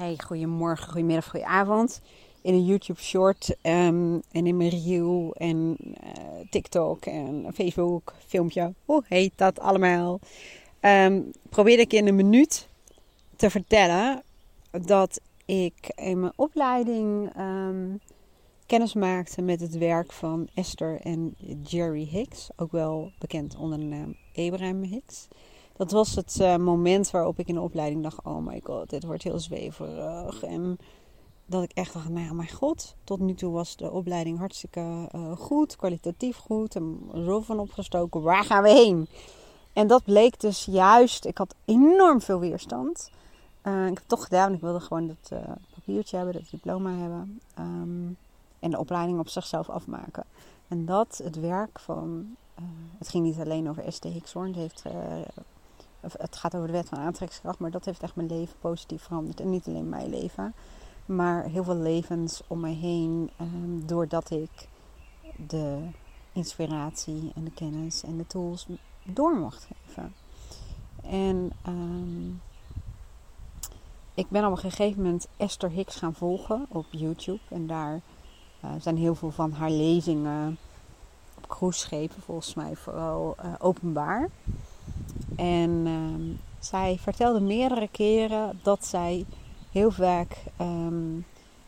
Hey, goedemorgen, goedemiddag, goedenavond. In een YouTube short ehm, en in mijn reel en uh, TikTok en Facebook filmpje. Hoe heet dat allemaal? Um, probeerde ik in een minuut te vertellen dat ik in mijn opleiding um, kennis maakte met het werk van Esther en Jerry Hicks. Ook wel bekend onder de naam Abraham Hicks dat was het uh, moment waarop ik in de opleiding dacht: oh my god, dit wordt heel zweverig. En dat ik echt dacht: nou mijn god, tot nu toe was de opleiding hartstikke uh, goed, kwalitatief goed. En zo van opgestoken, waar gaan we heen? En dat bleek dus juist, ik had enorm veel weerstand. Uh, ik heb het toch gedaan, ik wilde gewoon dat papiertje hebben, dat diploma hebben. Um, en de opleiding op zichzelf afmaken. En dat, het werk van. het ging niet alleen over ST Hickshorn, het heeft het gaat over de wet van aantrekkingskracht, maar dat heeft echt mijn leven positief veranderd. En niet alleen mijn leven, maar heel veel levens om me heen. Um, doordat ik de inspiratie en de kennis en de tools door mocht geven. En um, ik ben op een gegeven moment Esther Hicks gaan volgen op YouTube. En daar uh, zijn heel veel van haar lezingen op cruiseschepen volgens mij vooral uh, openbaar. En uh, zij vertelde meerdere keren dat zij heel vaak um,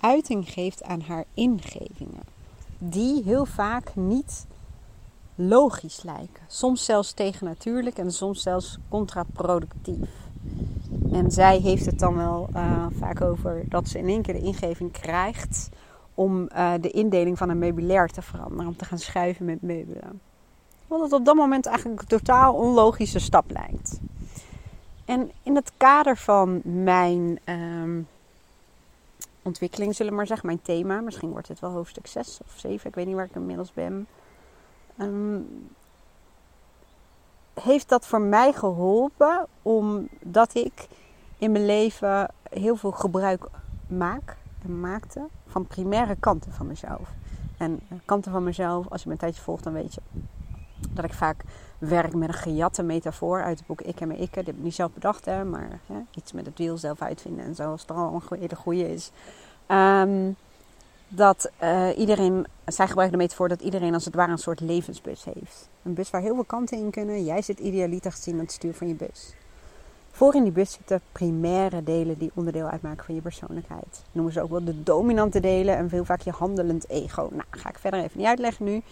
uiting geeft aan haar ingevingen. Die heel vaak niet logisch lijken. Soms zelfs tegennatuurlijk en soms zelfs contraproductief. En zij heeft het dan wel uh, vaak over dat ze in één keer de ingeving krijgt om uh, de indeling van een meubilair te veranderen. Om te gaan schuiven met meubelen. Wat het op dat moment eigenlijk een totaal onlogische stap lijkt. En in het kader van mijn um, ontwikkeling, zullen we maar zeggen, mijn thema, misschien wordt het wel hoofdstuk 6 of 7, ik weet niet waar ik inmiddels ben. Um, heeft dat voor mij geholpen omdat ik in mijn leven heel veel gebruik maak en maakte van primaire kanten van mezelf. En kanten van mezelf, als je een tijdje volgt, dan weet je dat ik vaak werk met een gejatte metafoor uit het boek Ik en mijn ikke. Die heb ik niet zelf bedacht, hè, maar iets met het wiel zelf uitvinden en zo, als het al een hele goede is. Um, dat uh, iedereen, zij gebruikt de metafoor dat iedereen als het ware een soort levensbus heeft. Een bus waar heel veel kanten in kunnen. Jij zit idealiter gezien aan het stuur van je bus. Voor in die bus zitten primaire delen die onderdeel uitmaken van je persoonlijkheid. Noemen ze ook wel de dominante delen en veel vaak je handelend ego. Nou, ga ik verder even niet uitleggen nu.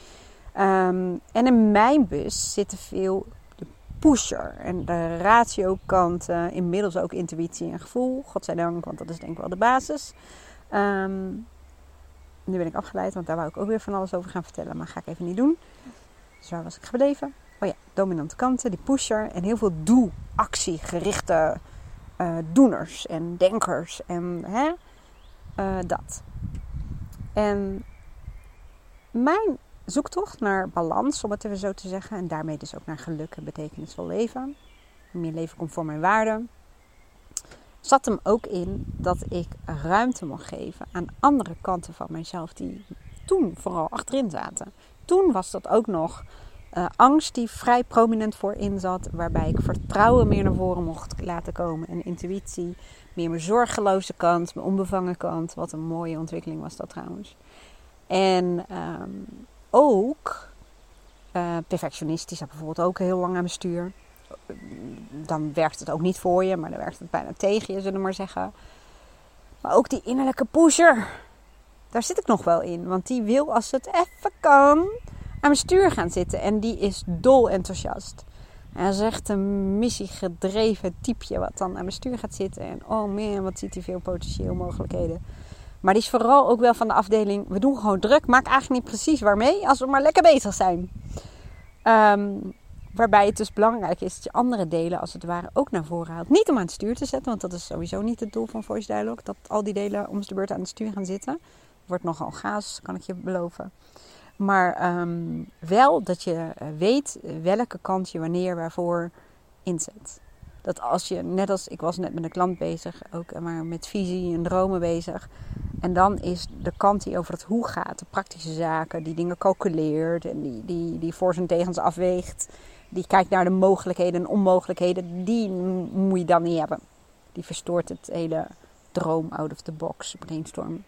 Um, en in mijn bus zitten veel de pusher en de ratio-kant, uh, inmiddels ook intuïtie en gevoel. Godzijdank, want dat is denk ik wel de basis. Um, nu ben ik afgeleid, want daar wou ik ook weer van alles over gaan vertellen, maar ga ik even niet doen. Dus waar was ik gebleven? Oh ja, dominante kanten, die pusher en heel veel doe-actiegerichte uh, doeners en denkers en hè, uh, dat. En mijn zoektocht naar balans, om het even zo te zeggen. En daarmee dus ook naar geluk en betekenisvol leven. Meer leven conform mijn waarden. Zat hem ook in dat ik ruimte mocht geven aan andere kanten van mijzelf die toen vooral achterin zaten. Toen was dat ook nog uh, angst die vrij prominent voorin zat, waarbij ik vertrouwen meer naar voren mocht laten komen en intuïtie, meer mijn zorgeloze kant, mijn onbevangen kant. Wat een mooie ontwikkeling was dat trouwens. En um, ook uh, perfectionistisch, dat bijvoorbeeld ook heel lang aan mijn stuur. Dan werkt het ook niet voor je, maar dan werkt het bijna tegen je, zullen we maar zeggen. Maar ook die innerlijke pusher, daar zit ik nog wel in. Want die wil, als het even kan, aan mijn stuur gaan zitten. En die is dol enthousiast. En hij is echt een missiegedreven typeje wat dan aan mijn stuur gaat zitten. En oh man, wat ziet hij veel potentieel mogelijkheden. Maar die is vooral ook wel van de afdeling. We doen gewoon druk. Maak eigenlijk niet precies waarmee. Als we maar lekker bezig zijn. Um, waarbij het dus belangrijk is dat je andere delen als het ware ook naar voren haalt. Niet om aan het stuur te zetten. Want dat is sowieso niet het doel van Voice Dialogue. Dat al die delen om de beurt aan het stuur gaan zitten. Wordt nogal gaas, kan ik je beloven. Maar um, wel dat je weet welke kant je wanneer waarvoor inzet. Dat als je, net als ik was net met een klant bezig, ook maar met visie en dromen bezig. En dan is de kant die over het hoe gaat, de praktische zaken, die dingen calculeert en die, die, die voor zijn tegens afweegt, die kijkt naar de mogelijkheden en onmogelijkheden, die moet je dan niet hebben. Die verstoort het hele droom out of the box brainstorm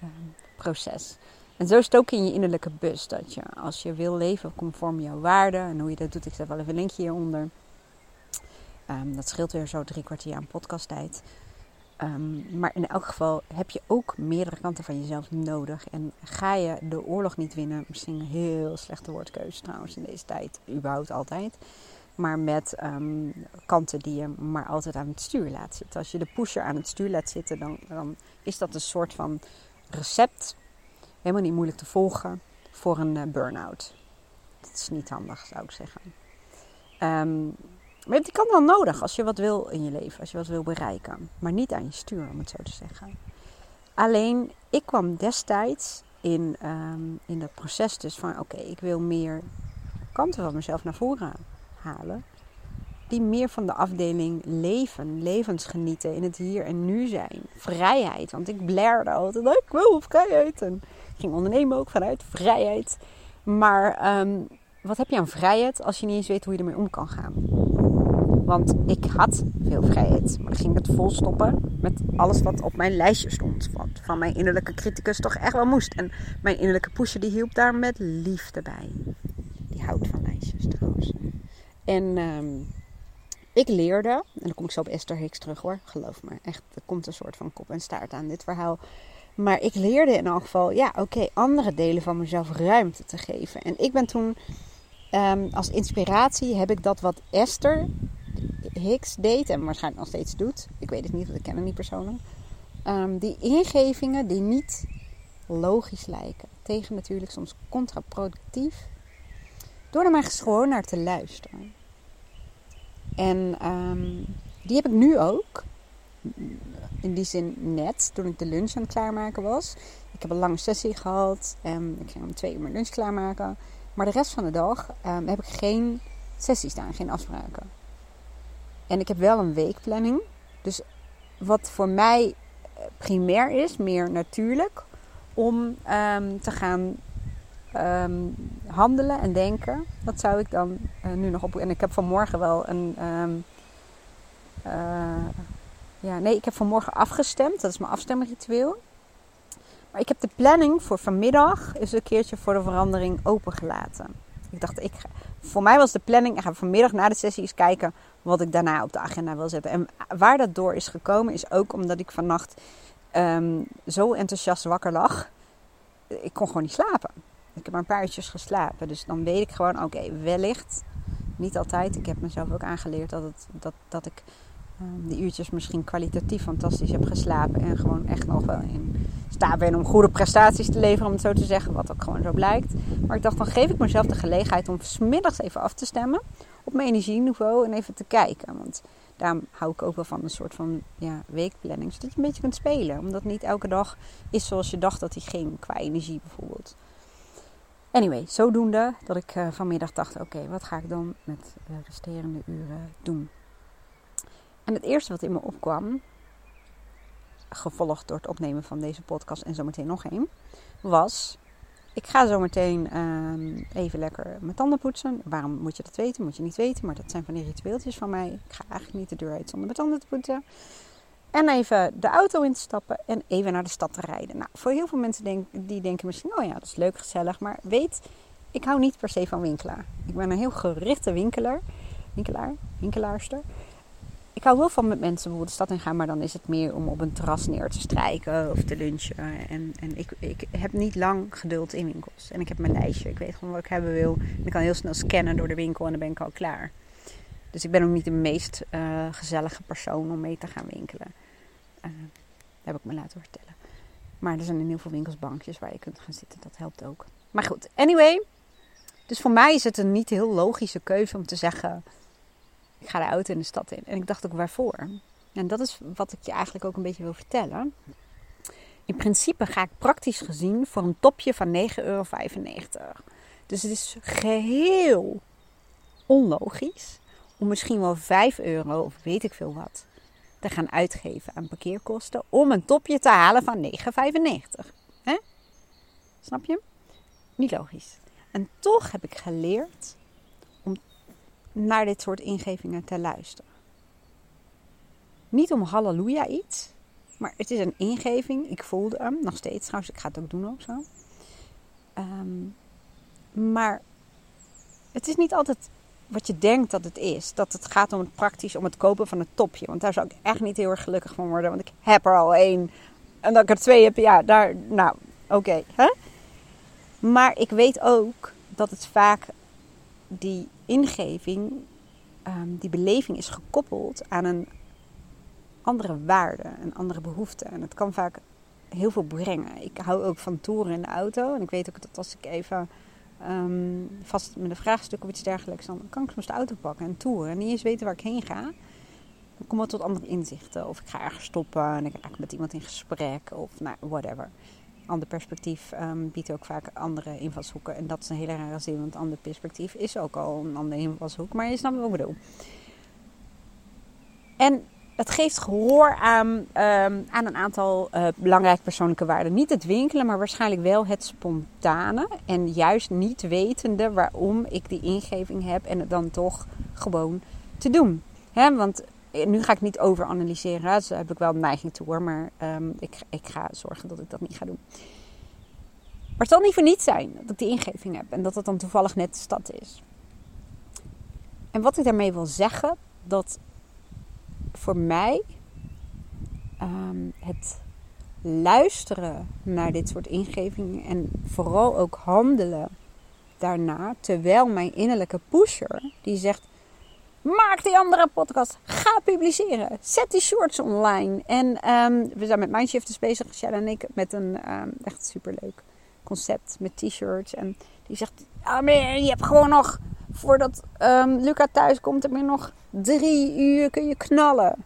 ehm, proces. En zo is het ook in je innerlijke bus. Dat je als je wil leven conform jouw waarden. En hoe je dat doet, ik zet wel even een linkje hieronder. Um, dat scheelt weer zo drie kwartier aan podcasttijd. Um, maar in elk geval heb je ook meerdere kanten van jezelf nodig. En ga je de oorlog niet winnen, misschien een heel slechte woordkeuze trouwens in deze tijd, überhaupt altijd. Maar met um, kanten die je maar altijd aan het stuur laat zitten. Als je de pusher aan het stuur laat zitten, dan, dan is dat een soort van recept. Helemaal niet moeilijk te volgen voor een uh, burn-out. Dat is niet handig, zou ik zeggen. Um, maar je hebt die kant wel nodig als je wat wil in je leven, als je wat wil bereiken. Maar niet aan je stuur, om het zo te zeggen. Alleen, ik kwam destijds in, um, in dat proces dus van... Oké, ik wil meer kanten van mezelf naar voren halen. Die meer van de afdeling leven, levensgenieten, in het hier en nu zijn. Vrijheid, want ik blairde altijd, ik wil vrijheid. En ik ging ondernemen ook vanuit vrijheid. Maar um, wat heb je aan vrijheid als je niet eens weet hoe je ermee om kan gaan? Want ik had veel vrijheid. Maar dan ging het vol stoppen met alles wat op mijn lijstje stond. Wat van mijn innerlijke criticus toch echt wel moest. En mijn innerlijke pusher die hielp daar met liefde bij. Die houdt van lijstjes trouwens. En um, ik leerde, en dan kom ik zo op Esther Hicks terug hoor, geloof me. Echt, er komt een soort van kop en staart aan dit verhaal. Maar ik leerde in elk geval, ja oké, andere delen van mezelf ruimte te geven. En ik ben toen, um, als inspiratie heb ik dat wat Esther Hicks deed en waarschijnlijk nog steeds doet. Ik weet het niet, want ik ken hem niet persoonlijk. Um, die ingevingen die niet logisch lijken. Tegen natuurlijk soms contraproductief. Door er maar gewoon naar te luisteren. En um, die heb ik nu ook. In die zin net, toen ik de lunch aan het klaarmaken was. Ik heb een lange sessie gehad. En ik ging om twee uur mijn lunch klaarmaken. Maar de rest van de dag um, heb ik geen sessies staan, geen afspraken. En ik heb wel een weekplanning. Dus wat voor mij primair is, meer natuurlijk, om um, te gaan um, handelen en denken. Dat zou ik dan uh, nu nog op. En ik heb vanmorgen wel een. Um, uh, ja, nee, ik heb vanmorgen afgestemd. Dat is mijn afstemritueel. Maar ik heb de planning voor vanmiddag eens een keertje voor de verandering opengelaten. Ik dacht, ik, voor mij was de planning, ik ga vanmiddag na de sessie eens kijken wat ik daarna op de agenda wil zetten. En waar dat door is gekomen is ook omdat ik vannacht um, zo enthousiast wakker lag. Ik kon gewoon niet slapen. Ik heb maar een paar uurtjes geslapen. Dus dan weet ik gewoon, oké, wellicht, niet altijd. Ik heb mezelf ook aangeleerd dat, het, dat, dat ik um, die uurtjes misschien kwalitatief fantastisch heb geslapen. En gewoon echt nog wel in staat ben om goede prestaties te leveren, om het zo te zeggen. Wat ook gewoon zo blijkt. Maar ik dacht, dan geef ik mezelf de gelegenheid om smiddags even af te stemmen op mijn energieniveau en even te kijken. Want daarom hou ik ook wel van een soort van ja, weekplanning. Zodat je een beetje kunt spelen. Omdat niet elke dag is zoals je dacht dat die ging, qua energie bijvoorbeeld. Anyway, zodoende dat ik uh, vanmiddag dacht: oké, wat ga ik dan met de resterende uren doen? En het eerste wat in me opkwam, gevolgd door het opnemen van deze podcast en zometeen nog één, was ik ga zo meteen um, even lekker mijn tanden poetsen. Waarom moet je dat weten? Moet je niet weten. Maar dat zijn van die ritueeltjes van mij. Ik ga eigenlijk niet de deur uit zonder mijn tanden te poetsen. En even de auto in te stappen en even naar de stad te rijden. Nou, voor heel veel mensen denk, die denken misschien, oh ja, dat is leuk, gezellig. Maar weet, ik hou niet per se van winkelen. Ik ben een heel gerichte winkelaar. Winkelaar, winkelaarster ik hou wel van met mensen bijvoorbeeld de stad in gaan, maar dan is het meer om op een terras neer te strijken of te lunchen. En, en ik, ik heb niet lang geduld in winkels. En ik heb mijn lijstje. Ik weet gewoon wat ik hebben wil. En ik kan heel snel scannen door de winkel en dan ben ik al klaar. Dus ik ben ook niet de meest uh, gezellige persoon om mee te gaan winkelen. Uh, heb ik me laten vertellen. Maar er zijn in heel veel winkels bankjes waar je kunt gaan zitten. Dat helpt ook. Maar goed, anyway. Dus voor mij is het een niet heel logische keuze om te zeggen ik ga de auto in de stad in. En ik dacht ook waarvoor. En dat is wat ik je eigenlijk ook een beetje wil vertellen. In principe ga ik praktisch gezien voor een topje van 9,95 euro. Dus het is geheel onlogisch om misschien wel 5 euro of weet ik veel wat te gaan uitgeven aan parkeerkosten om een topje te halen van 9,95. Snap je? Niet logisch. En toch heb ik geleerd naar dit soort ingevingen te luisteren. Niet om halleluja iets, Maar het is een ingeving. Ik voelde hem nog steeds trouwens. Ik ga het ook doen ook zo. Ehm, maar het is niet altijd wat je denkt dat het is. Dat het gaat om het praktisch, om het kopen van het topje. Want daar zou ik echt niet heel erg gelukkig van worden. Want ik heb er al één. En dat ik er twee heb, ja, daar, nou, oké. hè? maar ik weet ook dat het vaak die ingeving, ehm, die beleving is gekoppeld aan een andere waarde, een andere behoefte. En het kan vaak heel veel brengen. Ik hou ook van toeren in de auto. En ik weet ook dat als ik even ehm, vast met een vraagstuk of iets dergelijks, dan kan ik soms de auto pakken en toeren. En niet eens weten waar ik heen ga. Dan kom ik tot andere inzichten. Of ik ga ergens stoppen en ik raak met iemand in gesprek. Of nou, whatever. Ander perspectief um, biedt ook vaak andere invalshoeken. En dat is een hele rare zin, want ander perspectief is ook al een andere invalshoek. Maar je snapt wat ik bedoel. En het geeft gehoor aan, ehm, aan een aantal uh, belangrijke persoonlijke waarden. Niet het winkelen, maar waarschijnlijk wel het spontane. En juist niet wetende waarom ik die ingeving heb en het dan toch gewoon te doen. Want eh, nu ga ik niet overanalyseren. Daar heb ik wel een neiging toe hoor. Maar um, ik, ik ga zorgen dat ik dat niet ga doen. Maar het zal niet voor niets zijn dat ik die ingeving heb. En dat het dan toevallig net de stad is. En wat ik daarmee wil zeggen, dat voor mij um, het luisteren naar dit soort ingevingen en vooral ook handelen daarna, terwijl mijn innerlijke pusher die zegt: maak die andere podcast, publiceren, zet die shorts online. En um, we zijn met Mindshifters bezig, Shell en ik, met een um, echt superleuk concept met t-shirts. En die zegt: ah, je hebt gewoon nog voordat um, Luca thuis komt, heb je nog drie uur kun je knallen.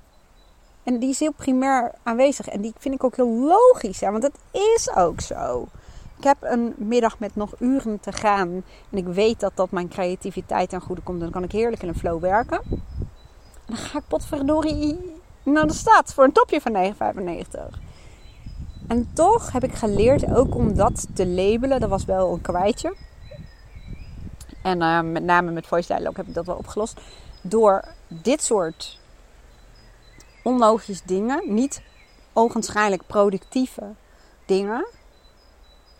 En die is heel primair aanwezig. En die vind ik ook heel logisch. Ja, want het is ook zo. Ik heb een middag met nog uren te gaan. En ik weet dat dat mijn creativiteit ten goede komt. Dan kan ik heerlijk in een flow werken. Dan ga ik potverdorie naar de stad voor een topje van 9,95. En toch heb ik geleerd ook om dat te labelen. Dat was wel een kwijtje. En uh, met name met Voice Dialogue heb ik dat wel opgelost. Door dit soort onlogische dingen, niet ogenschijnlijk productieve dingen,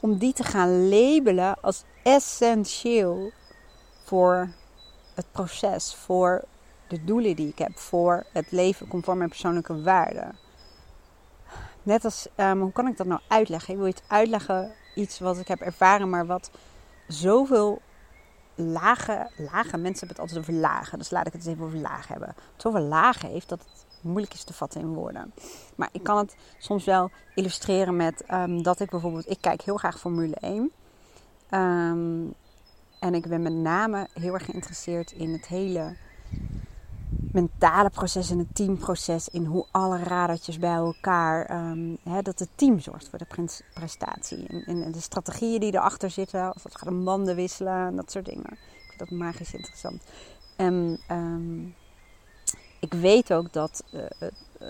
om die te gaan labelen als essentieel voor het proces, voor de doelen die ik heb, voor het leven conform mijn persoonlijke waarden. Net als, um, hoe kan ik dat nou uitleggen? Ik wil iets uitleggen, iets wat ik heb ervaren, maar wat zoveel lage, lage, mensen hebben het altijd over lagen, dus laat ik het eens even over lagen hebben. Zoveel lagen heeft dat het moeilijk is te vatten in woorden. Maar ik kan het soms wel illustreren met um, dat ik bijvoorbeeld, ik kijk heel graag Formule 1. Um, ehm, en ik ben met name heel erg geïnteresseerd in het hele mentale proces en het teamproces. In hoe alle radertjes bij elkaar, hè, dat het team zorgt voor de prestatie. En, en, de strategieën die erachter zitten, als het gaat om banden wisselen en dat soort dingen. Ik vind dat magisch interessant. En um, ik weet ook dat uh, uh,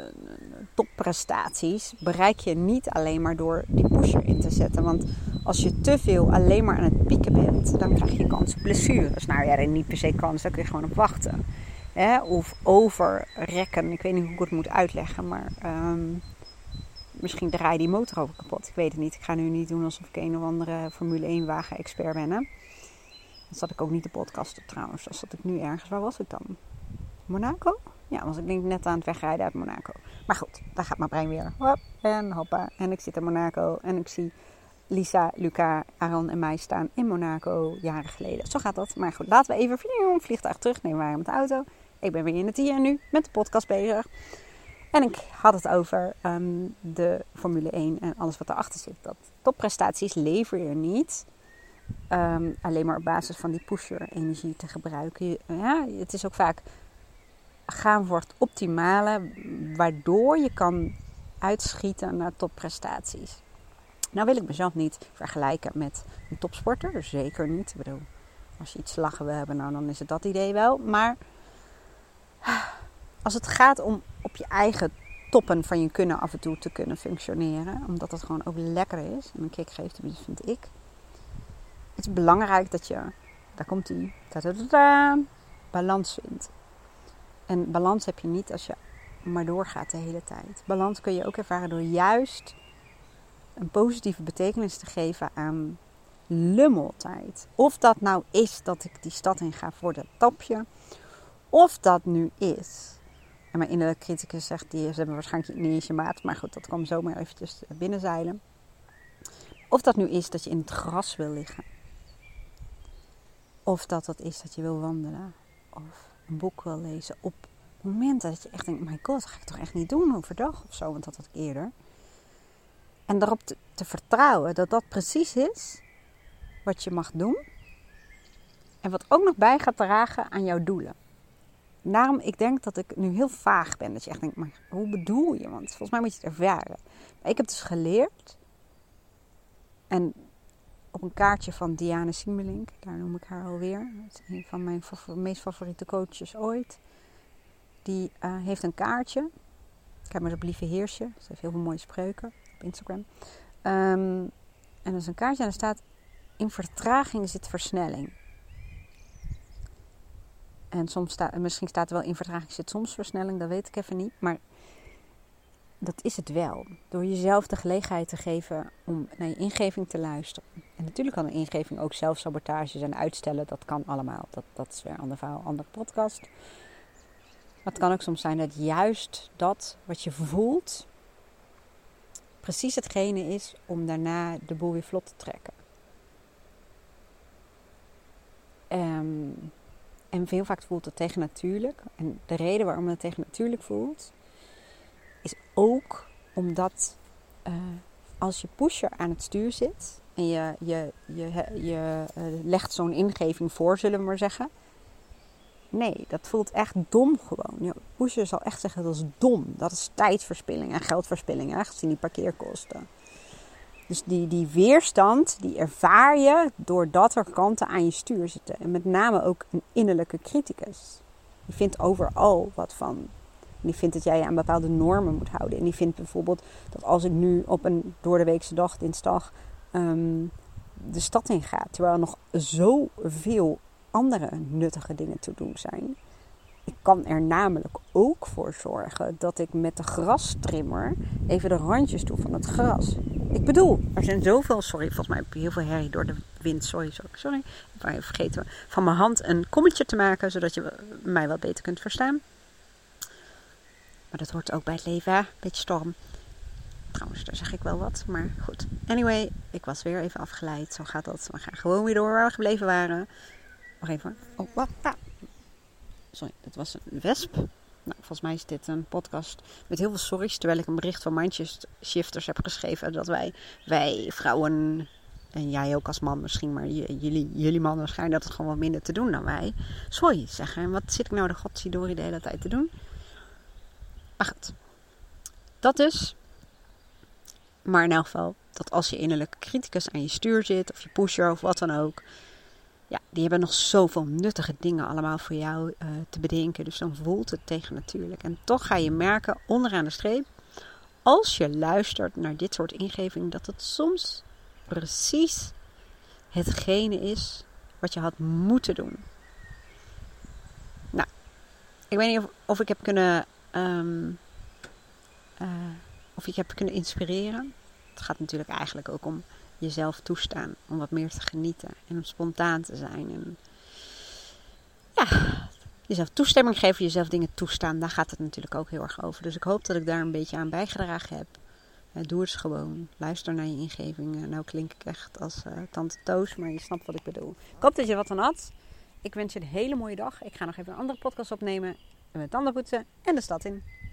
topprestaties bereik je niet alleen maar door die pusher in te zetten. Want als je te veel alleen maar aan het pieken bent, dan krijg je kans op blessures. Nou ja, niet per se kans, daar kun je gewoon op wachten. Of overrekken, ik weet niet hoe ik het moet uitleggen, maar um, misschien draai je die motor over kapot. Ik weet het niet. Ik ga nu niet doen alsof ik een of andere Formule 1 wagen expert ben. Hè? Dan zat ik ook niet de podcast op trouwens. Dan zat ik nu ergens. Waar was ik dan? Monaco? Ja, was ik denk net aan het wegrijden uit Monaco. Maar goed, daar gaat mijn brein weer. Hop en hoppa. En ik zit in Monaco en ik zie Lisa, Luca, Aaron en mij staan in Monaco jaren geleden. Zo gaat dat. Maar goed, laten we even vliegtuig terugnemen. We waren met de auto. Ik ben weer in het hier nu met de podcast bezig. En ik had het over um, de Formule 1 en alles wat erachter zit. Dat topprestaties lever je niet um, alleen maar op basis van die pusher-energie te gebruiken. Ja, het is ook vaak gaan voor het optimale, waardoor je kan uitschieten naar topprestaties. Nou wil ik mezelf niet vergelijken met een topsporter, dus zeker niet. Ik bedoel, als je iets lachen wil hebben, nou, dan is het dat idee wel. Maar als het gaat om op je eigen toppen van je kunnen af en toe te kunnen functioneren, omdat dat gewoon ook lekker is en een kick geeft, tenminste vind ik. Het is belangrijk dat je, daar komt die, balans vindt. En balans heb je niet als je maar doorgaat de hele tijd. Balans kun je ook ervaren door juist een positieve betekenis te geven aan lummeltijd. Of dat nou is dat ik die stad in ga voor dat tapje, of dat nu is. En mijn innerlijke criticus zegt, die, ze hebben waarschijnlijk niet eens je maat, maar goed, dat kwam zomaar eventjes binnenzeilen. Of dat nu is dat je in het gras wil liggen. Of dat dat is dat je wil wandelen. Of een boek wil lezen. Op momenten dat je echt denkt, my god, dat ga ik toch echt niet doen overdag of zo. Want dat had ik eerder. En daarop te, te vertrouwen dat dat precies is wat je mag doen. En wat ook nog bij gaat dragen aan jouw doelen. Daarom, ik denk dat ik nu heel vaag ben. Dat je echt denkt, maar hoe bedoel je? Want volgens mij moet je het ervaren. Ik heb dus geleerd. En op een kaartje van Diane Simmelink, daar noem ik haar alweer. Dat is een van mijn meest favoriete coaches ooit. Die uh, heeft een kaartje. Ik heb maar op Lieve Heersje. Ze heeft heel veel mooie spreuken op Instagram. Um, en dat is een kaartje en er staat... In vertraging zit versnelling. En soms staat, misschien staat er wel in vertraging zit soms versnelling, dat weet ik even niet. Maar dat is het wel. Door jezelf de gelegenheid te geven om naar je ingeving te luisteren. En natuurlijk kan een ingeving ook zelfsabotage zijn, uitstellen. Dat kan allemaal. Dat, dat is weer een ander verhaal, andere podcast. Maar het kan ook soms zijn dat juist dat wat je voelt, precies hetgene is om daarna de boel weer vlot te trekken. Um, en veel vaak voelt het tegen natuurlijk. En de reden waarom het tegen natuurlijk voelt, is ook omdat uh, als je pusher aan het stuur zit en je, je, je, je uh, legt zo'n ingeving voor, zullen we maar zeggen. Nee, dat voelt echt dom gewoon. Pusher zal echt zeggen dat is dom. Dat is tijdverspilling en geldverspilling, gezien die parkeerkosten. Dus die, die weerstand, die ervaar je doordat er kanten aan je stuur zitten. En met name ook een innerlijke criticus. Die vindt overal wat van. die vindt dat jij je aan bepaalde normen moet houden. En die vindt bijvoorbeeld dat als ik nu op een doordeweekse dag, dinsdag, um, de stad in ga. Terwijl er nog zoveel andere nuttige dingen te doen zijn. Ik kan er namelijk ook voor zorgen dat ik met de grastrimmer even de randjes doe van het gras. Ik bedoel, er zijn zoveel. Sorry, volgens mij heb je heel veel herrie door de wind. Sorry, sorry. sorry. Ik ben vergeten van mijn hand een kommetje te maken, zodat je mij wat beter kunt verstaan. Maar dat hoort ook bij het leven, hè? Beetje storm. Trouwens, daar zeg ik wel wat, maar goed. Anyway, ik was weer even afgeleid. Zo gaat dat. We gaan gewoon weer door waar we gebleven waren. Wacht even. Oh, wat? Sorry, dat was een wesp. Nou, volgens mij is dit een podcast met heel veel sorry's. Terwijl ik een bericht van Mindshifters heb geschreven. Dat wij, wij vrouwen, en jij ook als man misschien, maar jullie, jullie mannen schijnen dat het gewoon wat minder te doen dan wij. Sorry zeggen. En wat zit ik nou de godzidori de hele tijd te doen? Maar goed. Dat dus. Maar in elk geval, dat als je innerlijke criticus aan je stuur zit, of je pusher of wat dan ook ja, die hebben nog zoveel nuttige dingen allemaal voor jou uh, te bedenken. Dus dan voelt het tegen natuurlijk. En toch ga je merken onderaan de streep, als je luistert naar dit soort ingevingen, dat het soms precies hetgene is wat je had moeten doen. Nou, ik weet niet of, ik heb kunnen. Um, uh, of ik heb kunnen inspireren. Het gaat natuurlijk eigenlijk ook om jezelf toestaan om wat meer te genieten en om spontaan te zijn. En ja, jezelf toestemming geven, jezelf dingen toestaan, daar gaat het natuurlijk ook heel erg over. Dus ik hoop dat ik daar een beetje aan bijgedragen heb. doe het gewoon. Luister naar je ingevingen. Nou klink ik echt als uh, tante Toos, maar je snapt wat ik bedoel. Ik hoop dat je wat aan had. Ik wens je een hele mooie dag. Ik ga nog even een andere podcast opnemen. Met tandenpoetsen en de stad in.